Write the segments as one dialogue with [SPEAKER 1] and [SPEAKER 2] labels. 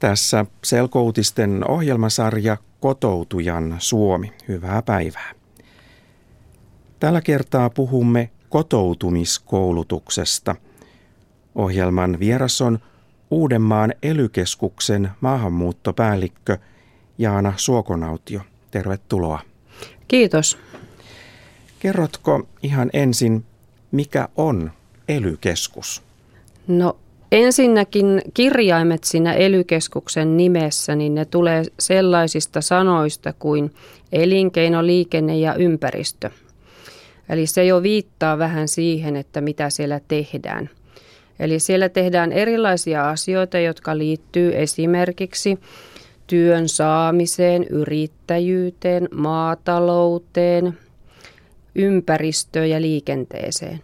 [SPEAKER 1] Tässä selkoutisten ohjelmasarja Kotoutujan Suomi. Hyvää päivää. Tällä kertaa puhumme kotoutumiskoulutuksesta. Ohjelman vieras on Uudenmaan elykeskuksen maahanmuuttopäällikkö Jaana Suokonautio. Tervetuloa.
[SPEAKER 2] Kiitos.
[SPEAKER 1] Kerrotko ihan ensin, mikä on elykeskus?
[SPEAKER 2] No ensinnäkin kirjaimet siinä elykeskuksen nimessä, niin ne tulee sellaisista sanoista kuin elinkeino, liikenne ja ympäristö. Eli se jo viittaa vähän siihen, että mitä siellä tehdään. Eli siellä tehdään erilaisia asioita, jotka liittyy esimerkiksi työn saamiseen, yrittäjyyteen, maatalouteen, ympäristöön ja liikenteeseen.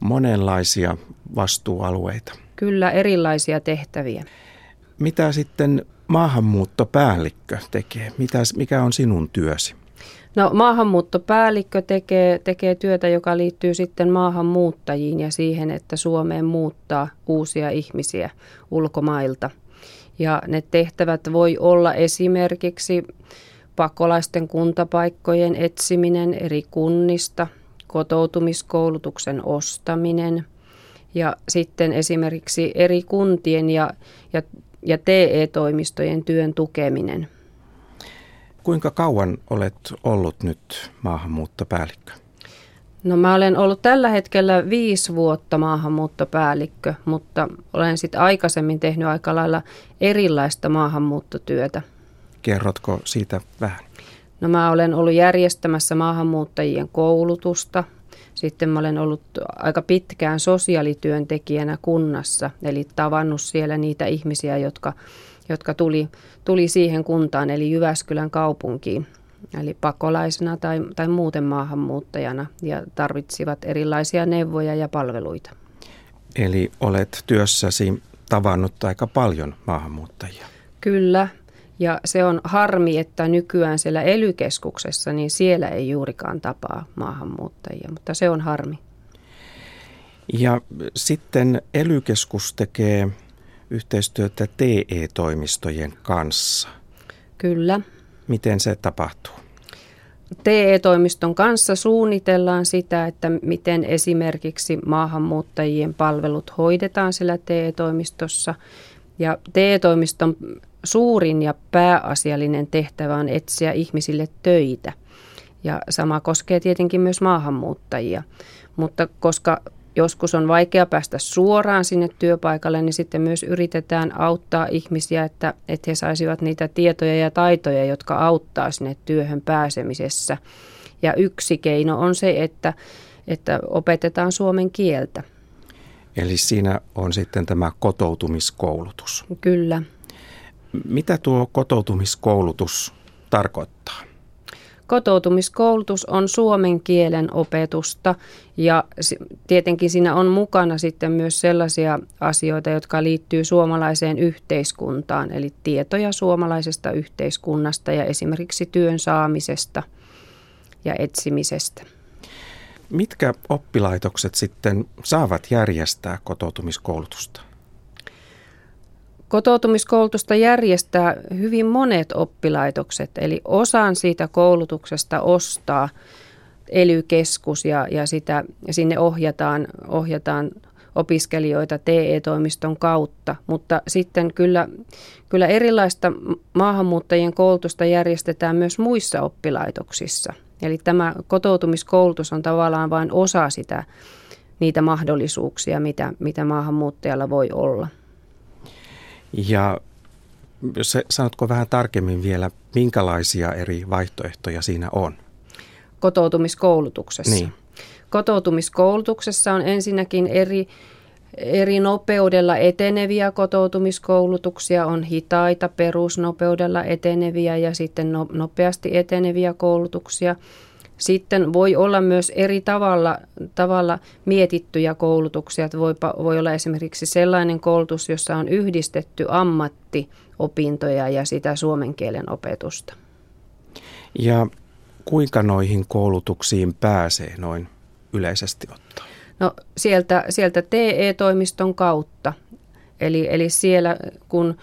[SPEAKER 1] Monenlaisia vastuualueita.
[SPEAKER 2] Kyllä, erilaisia tehtäviä.
[SPEAKER 1] Mitä sitten maahanmuuttopäällikkö tekee? Mitäs, mikä on sinun työsi?
[SPEAKER 2] No maahanmuuttopäällikkö tekee, tekee työtä, joka liittyy sitten maahanmuuttajiin ja siihen, että Suomeen muuttaa uusia ihmisiä ulkomailta. Ja ne tehtävät voi olla esimerkiksi pakolaisten kuntapaikkojen etsiminen eri kunnista, kotoutumiskoulutuksen ostaminen ja sitten esimerkiksi eri kuntien ja, ja, ja TE-toimistojen työn tukeminen.
[SPEAKER 1] Kuinka kauan olet ollut nyt maahanmuuttopäällikkö?
[SPEAKER 2] No mä olen ollut tällä hetkellä viisi vuotta maahanmuuttopäällikkö, mutta olen sitten aikaisemmin tehnyt aika lailla erilaista maahanmuuttotyötä.
[SPEAKER 1] Kerrotko siitä vähän?
[SPEAKER 2] No mä olen ollut järjestämässä maahanmuuttajien koulutusta. Sitten mä olen ollut aika pitkään sosiaalityöntekijänä kunnassa, eli tavannut siellä niitä ihmisiä, jotka, jotka tuli, tuli siihen kuntaan, eli Jyväskylän kaupunkiin, eli pakolaisena tai, tai muuten maahanmuuttajana, ja tarvitsivat erilaisia neuvoja ja palveluita.
[SPEAKER 1] Eli olet työssäsi tavannut aika paljon maahanmuuttajia.
[SPEAKER 2] Kyllä, ja se on harmi, että nykyään siellä elykeskuksessa, niin siellä ei juurikaan tapaa maahanmuuttajia, mutta se on harmi.
[SPEAKER 1] Ja sitten elykeskus tekee yhteistyötä TE-toimistojen kanssa.
[SPEAKER 2] Kyllä.
[SPEAKER 1] Miten se tapahtuu?
[SPEAKER 2] TE-toimiston kanssa suunnitellaan sitä, että miten esimerkiksi maahanmuuttajien palvelut hoidetaan siellä TE-toimistossa. Ja TE-toimiston suurin ja pääasiallinen tehtävä on etsiä ihmisille töitä. Ja sama koskee tietenkin myös maahanmuuttajia. Mutta koska joskus on vaikea päästä suoraan sinne työpaikalle, niin sitten myös yritetään auttaa ihmisiä, että, että he saisivat niitä tietoja ja taitoja, jotka auttaa sinne työhön pääsemisessä. Ja yksi keino on se, että, että opetetaan suomen kieltä.
[SPEAKER 1] Eli siinä on sitten tämä kotoutumiskoulutus.
[SPEAKER 2] Kyllä.
[SPEAKER 1] Mitä tuo kotoutumiskoulutus tarkoittaa?
[SPEAKER 2] Kotoutumiskoulutus on suomen kielen opetusta ja tietenkin siinä on mukana sitten myös sellaisia asioita, jotka liittyy suomalaiseen yhteiskuntaan, eli tietoja suomalaisesta yhteiskunnasta ja esimerkiksi työn saamisesta ja etsimisestä.
[SPEAKER 1] Mitkä oppilaitokset sitten saavat järjestää kotoutumiskoulutusta?
[SPEAKER 2] Kotoutumiskoulutusta järjestää hyvin monet oppilaitokset, eli osan siitä koulutuksesta ostaa elykeskus ja, ja sitä, sinne ohjataan, ohjataan opiskelijoita TE-toimiston kautta, mutta sitten kyllä, kyllä erilaista maahanmuuttajien koulutusta järjestetään myös muissa oppilaitoksissa. Eli tämä kotoutumiskoulutus on tavallaan vain osa sitä, niitä mahdollisuuksia, mitä, mitä maahanmuuttajalla voi olla.
[SPEAKER 1] Ja jos sanotko vähän tarkemmin vielä, minkälaisia eri vaihtoehtoja siinä on?
[SPEAKER 2] Kotoutumiskoulutuksessa.
[SPEAKER 1] Niin.
[SPEAKER 2] Kotoutumiskoulutuksessa on ensinnäkin eri, eri nopeudella eteneviä kotoutumiskoulutuksia, on hitaita perusnopeudella eteneviä ja sitten no, nopeasti eteneviä koulutuksia – sitten voi olla myös eri tavalla, tavalla mietittyjä koulutuksia. Että voi, voi olla esimerkiksi sellainen koulutus, jossa on yhdistetty ammattiopintoja ja sitä suomen kielen opetusta.
[SPEAKER 1] Ja kuinka noihin koulutuksiin pääsee noin yleisesti ottaen?
[SPEAKER 2] No sieltä, sieltä TE-toimiston kautta. Eli, eli siellä kun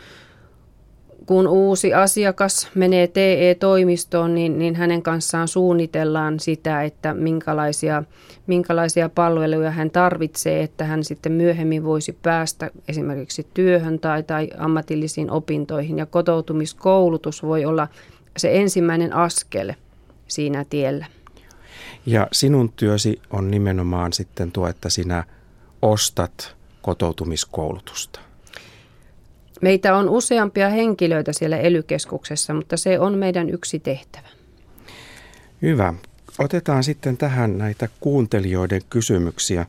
[SPEAKER 2] kun uusi asiakas menee TE-toimistoon, niin, niin hänen kanssaan suunnitellaan sitä, että minkälaisia, minkälaisia palveluja hän tarvitsee, että hän sitten myöhemmin voisi päästä esimerkiksi työhön tai, tai ammatillisiin opintoihin. Ja kotoutumiskoulutus voi olla se ensimmäinen askel siinä tiellä.
[SPEAKER 1] Ja sinun työsi on nimenomaan sitten tuo, että sinä ostat kotoutumiskoulutusta.
[SPEAKER 2] Meitä on useampia henkilöitä siellä elykeskuksessa, mutta se on meidän yksi tehtävä.
[SPEAKER 1] Hyvä. Otetaan sitten tähän näitä kuuntelijoiden kysymyksiä.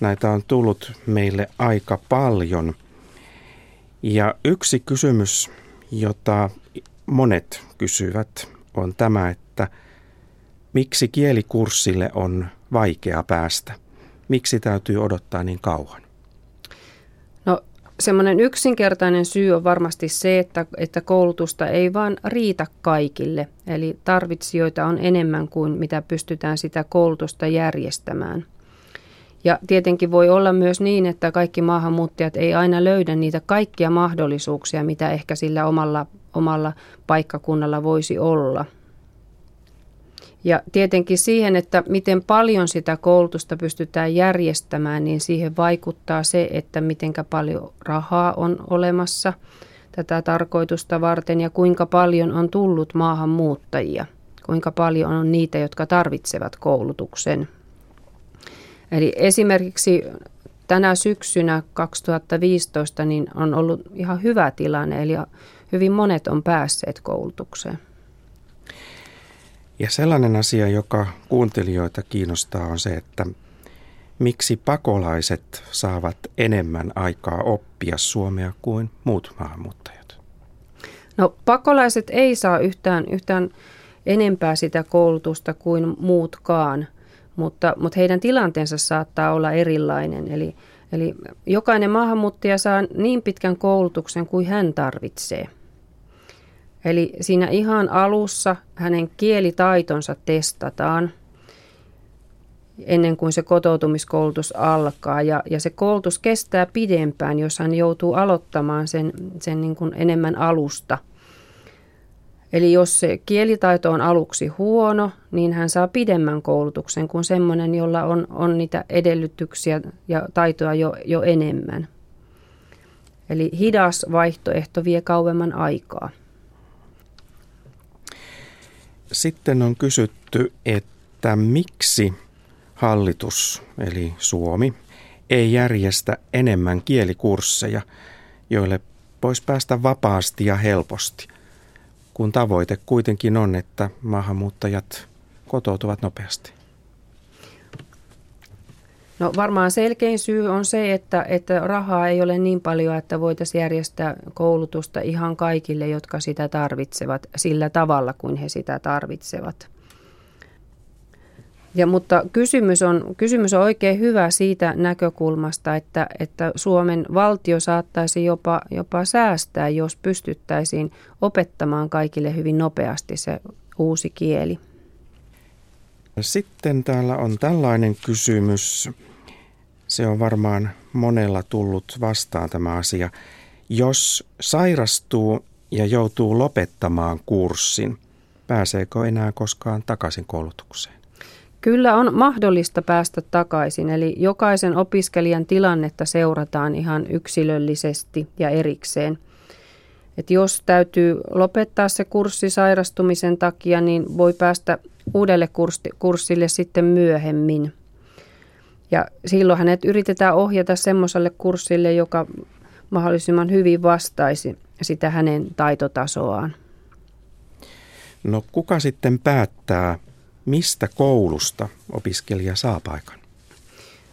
[SPEAKER 1] Näitä on tullut meille aika paljon. Ja yksi kysymys, jota monet kysyvät, on tämä, että miksi kielikurssille on vaikea päästä? Miksi täytyy odottaa niin kauan?
[SPEAKER 2] Semmoinen yksinkertainen syy on varmasti se, että, että koulutusta ei vaan riitä kaikille. Eli tarvitsijoita on enemmän kuin mitä pystytään sitä koulutusta järjestämään. Ja tietenkin voi olla myös niin, että kaikki maahanmuuttajat ei aina löydä niitä kaikkia mahdollisuuksia, mitä ehkä sillä omalla, omalla paikkakunnalla voisi olla – ja tietenkin siihen, että miten paljon sitä koulutusta pystytään järjestämään, niin siihen vaikuttaa se, että miten paljon rahaa on olemassa tätä tarkoitusta varten ja kuinka paljon on tullut maahanmuuttajia, kuinka paljon on niitä, jotka tarvitsevat koulutuksen. Eli esimerkiksi tänä syksynä 2015 niin on ollut ihan hyvä tilanne, eli hyvin monet on päässeet koulutukseen.
[SPEAKER 1] Ja sellainen asia, joka kuuntelijoita kiinnostaa, on se, että miksi pakolaiset saavat enemmän aikaa oppia suomea kuin muut maahanmuuttajat?
[SPEAKER 2] No pakolaiset ei saa yhtään, yhtään enempää sitä koulutusta kuin muutkaan, mutta, mutta heidän tilanteensa saattaa olla erilainen. Eli, eli jokainen maahanmuuttaja saa niin pitkän koulutuksen kuin hän tarvitsee – Eli siinä ihan alussa hänen kielitaitonsa testataan ennen kuin se kotoutumiskoulutus alkaa. Ja, ja se koulutus kestää pidempään, jos hän joutuu aloittamaan sen, sen niin kuin enemmän alusta. Eli jos se kielitaito on aluksi huono, niin hän saa pidemmän koulutuksen kuin semmoinen, jolla on, on niitä edellytyksiä ja taitoja jo, jo enemmän. Eli hidas vaihtoehto vie kauemman aikaa.
[SPEAKER 1] Sitten on kysytty, että miksi hallitus, eli Suomi, ei järjestä enemmän kielikursseja, joille voisi päästä vapaasti ja helposti, kun tavoite kuitenkin on, että maahanmuuttajat kotoutuvat nopeasti.
[SPEAKER 2] No varmaan selkein syy on se, että, että rahaa ei ole niin paljon, että voitaisiin järjestää koulutusta ihan kaikille, jotka sitä tarvitsevat sillä tavalla kuin he sitä tarvitsevat. Ja, mutta kysymys on, kysymys on oikein hyvä siitä näkökulmasta, että, että Suomen valtio saattaisi jopa, jopa säästää, jos pystyttäisiin opettamaan kaikille hyvin nopeasti se uusi kieli.
[SPEAKER 1] Sitten täällä on tällainen kysymys. Se on varmaan monella tullut vastaan tämä asia. Jos sairastuu ja joutuu lopettamaan kurssin, pääseekö enää koskaan takaisin koulutukseen?
[SPEAKER 2] Kyllä on mahdollista päästä takaisin, eli jokaisen opiskelijan tilannetta seurataan ihan yksilöllisesti ja erikseen. Et jos täytyy lopettaa se kurssi sairastumisen takia, niin voi päästä uudelle kurssille sitten myöhemmin. Ja silloin hänet yritetään ohjata semmoiselle kurssille, joka mahdollisimman hyvin vastaisi sitä hänen taitotasoaan.
[SPEAKER 1] No kuka sitten päättää, mistä koulusta opiskelija saa paikan?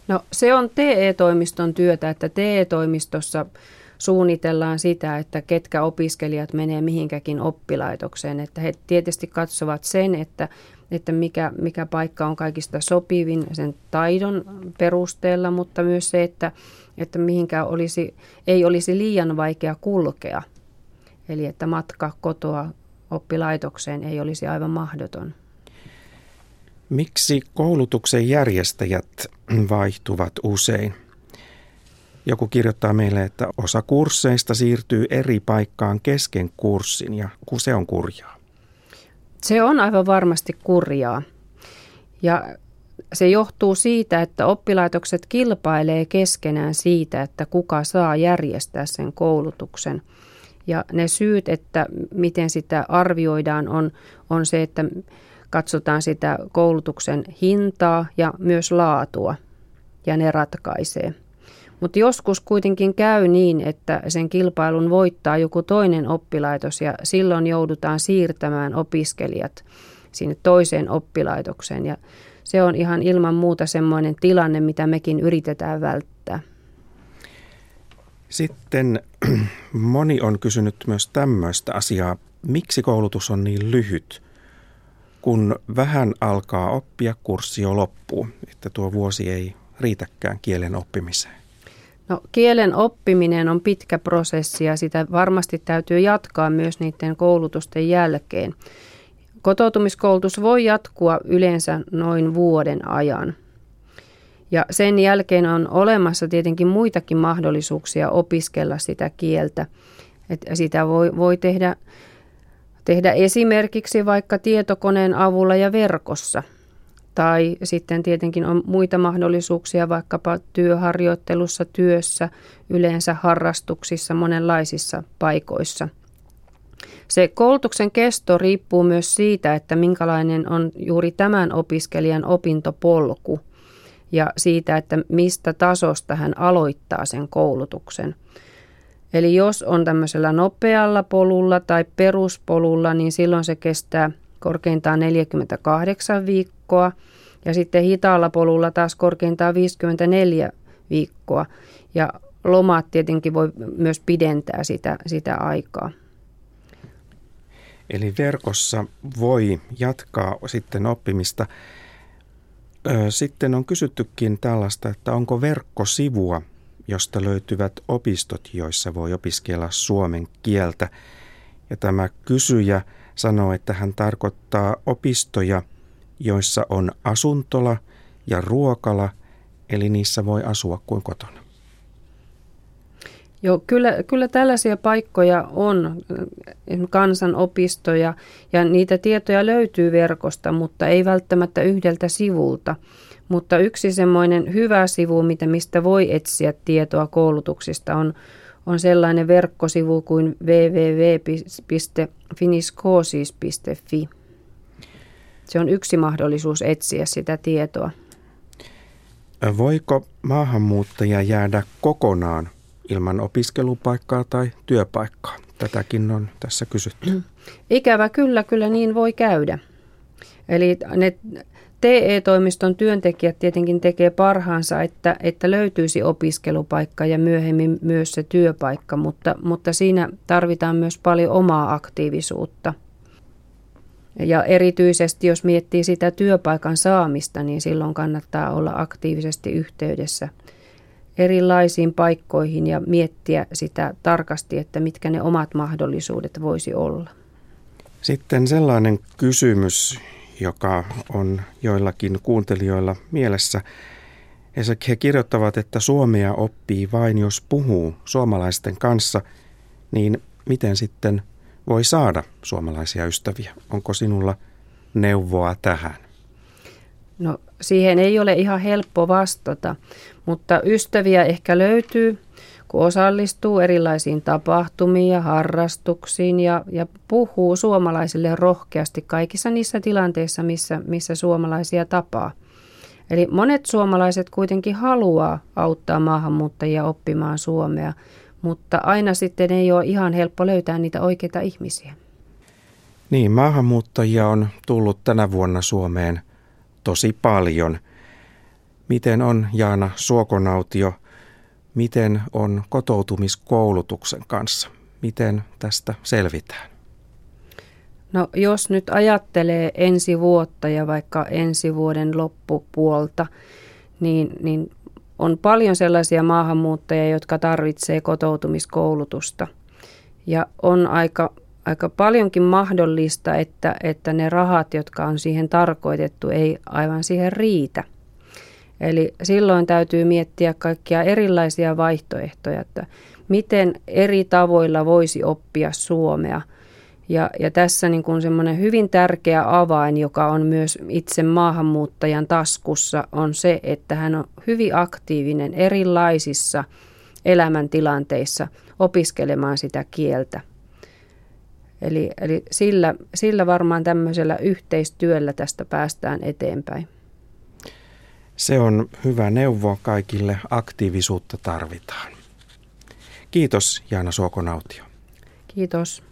[SPEAKER 2] No se on TE-toimiston työtä, että TE-toimistossa suunnitellaan sitä, että ketkä opiskelijat menee mihinkäkin oppilaitokseen. Että he tietysti katsovat sen, että että mikä, mikä paikka on kaikista sopivin sen taidon perusteella, mutta myös se, että, että mihinkä olisi, ei olisi liian vaikea kulkea. Eli että matka kotoa oppilaitokseen ei olisi aivan mahdoton.
[SPEAKER 1] Miksi koulutuksen järjestäjät vaihtuvat usein? Joku kirjoittaa meille, että osa kursseista siirtyy eri paikkaan kesken kurssin ja se on kurjaa.
[SPEAKER 2] Se on aivan varmasti kurjaa. Ja se johtuu siitä, että oppilaitokset kilpailee keskenään siitä, että kuka saa järjestää sen koulutuksen. Ja ne syyt, että miten sitä arvioidaan, on, on se, että katsotaan sitä koulutuksen hintaa ja myös laatua, ja ne ratkaisee. Mutta joskus kuitenkin käy niin, että sen kilpailun voittaa joku toinen oppilaitos ja silloin joudutaan siirtämään opiskelijat sinne toiseen oppilaitokseen. Ja se on ihan ilman muuta semmoinen tilanne, mitä mekin yritetään välttää.
[SPEAKER 1] Sitten moni on kysynyt myös tämmöistä asiaa. Miksi koulutus on niin lyhyt? Kun vähän alkaa oppia, kurssi jo loppuu, että tuo vuosi ei riitäkään kielen oppimiseen.
[SPEAKER 2] No, kielen oppiminen on pitkä prosessi ja sitä varmasti täytyy jatkaa myös niiden koulutusten jälkeen. Kotoutumiskoulutus voi jatkua yleensä noin vuoden ajan. Ja sen jälkeen on olemassa tietenkin muitakin mahdollisuuksia opiskella sitä kieltä. että sitä voi, voi tehdä, tehdä esimerkiksi vaikka tietokoneen avulla ja verkossa – tai sitten tietenkin on muita mahdollisuuksia vaikkapa työharjoittelussa, työssä, yleensä harrastuksissa, monenlaisissa paikoissa. Se koulutuksen kesto riippuu myös siitä, että minkälainen on juuri tämän opiskelijan opintopolku ja siitä, että mistä tasosta hän aloittaa sen koulutuksen. Eli jos on tämmöisellä nopealla polulla tai peruspolulla, niin silloin se kestää korkeintaan 48 viikkoa ja sitten hitaalla polulla taas korkeintaan 54 viikkoa. Ja lomat tietenkin voi myös pidentää sitä, sitä aikaa.
[SPEAKER 1] Eli verkossa voi jatkaa sitten oppimista. Sitten on kysyttykin tällaista, että onko verkkosivua, josta löytyvät opistot, joissa voi opiskella suomen kieltä. Ja tämä kysyjä sanoo, että hän tarkoittaa opistoja, joissa on asuntola ja ruokala, eli niissä voi asua kuin kotona.
[SPEAKER 2] Joo, kyllä, kyllä tällaisia paikkoja on, kansanopistoja, ja niitä tietoja löytyy verkosta, mutta ei välttämättä yhdeltä sivulta. Mutta yksi semmoinen hyvä sivu, mitä, mistä voi etsiä tietoa koulutuksista, on, on sellainen verkkosivu kuin www.finiskosis.fi. Se on yksi mahdollisuus etsiä sitä tietoa.
[SPEAKER 1] Voiko maahanmuuttaja jäädä kokonaan ilman opiskelupaikkaa tai työpaikkaa? Tätäkin on tässä kysytty.
[SPEAKER 2] Ikävä kyllä, kyllä niin voi käydä. Eli ne TE-toimiston työntekijät tietenkin tekee parhaansa, että, että löytyisi opiskelupaikka ja myöhemmin myös se työpaikka, mutta, mutta siinä tarvitaan myös paljon omaa aktiivisuutta. Ja erityisesti jos miettii sitä työpaikan saamista, niin silloin kannattaa olla aktiivisesti yhteydessä erilaisiin paikkoihin ja miettiä sitä tarkasti, että mitkä ne omat mahdollisuudet voisi olla.
[SPEAKER 1] Sitten sellainen kysymys, joka on joillakin kuuntelijoilla mielessä. He kirjoittavat, että suomea oppii vain jos puhuu suomalaisten kanssa, niin miten sitten voi saada suomalaisia ystäviä? Onko sinulla neuvoa tähän?
[SPEAKER 2] No siihen ei ole ihan helppo vastata, mutta ystäviä ehkä löytyy kun osallistuu erilaisiin tapahtumiin ja harrastuksiin ja, ja puhuu suomalaisille rohkeasti kaikissa niissä tilanteissa, missä, missä suomalaisia tapaa. Eli monet suomalaiset kuitenkin haluaa auttaa maahanmuuttajia oppimaan suomea, mutta aina sitten ei ole ihan helppo löytää niitä oikeita ihmisiä.
[SPEAKER 1] Niin, maahanmuuttajia on tullut tänä vuonna Suomeen tosi paljon. Miten on, Jaana Suokonautio, miten on kotoutumiskoulutuksen kanssa? Miten tästä selvitään?
[SPEAKER 2] No jos nyt ajattelee ensi vuotta ja vaikka ensi vuoden loppupuolta, niin, niin on paljon sellaisia maahanmuuttajia, jotka tarvitsee kotoutumiskoulutusta. Ja on aika, aika paljonkin mahdollista, että, että ne rahat, jotka on siihen tarkoitettu, ei aivan siihen riitä – Eli silloin täytyy miettiä kaikkia erilaisia vaihtoehtoja, että miten eri tavoilla voisi oppia suomea. Ja, ja tässä niin kuin semmoinen hyvin tärkeä avain, joka on myös itse maahanmuuttajan taskussa, on se, että hän on hyvin aktiivinen erilaisissa elämäntilanteissa opiskelemaan sitä kieltä. Eli, eli sillä, sillä varmaan tämmöisellä yhteistyöllä tästä päästään eteenpäin.
[SPEAKER 1] Se on hyvä neuvo kaikille. Aktiivisuutta tarvitaan. Kiitos Jaana Suokonautio.
[SPEAKER 2] Kiitos.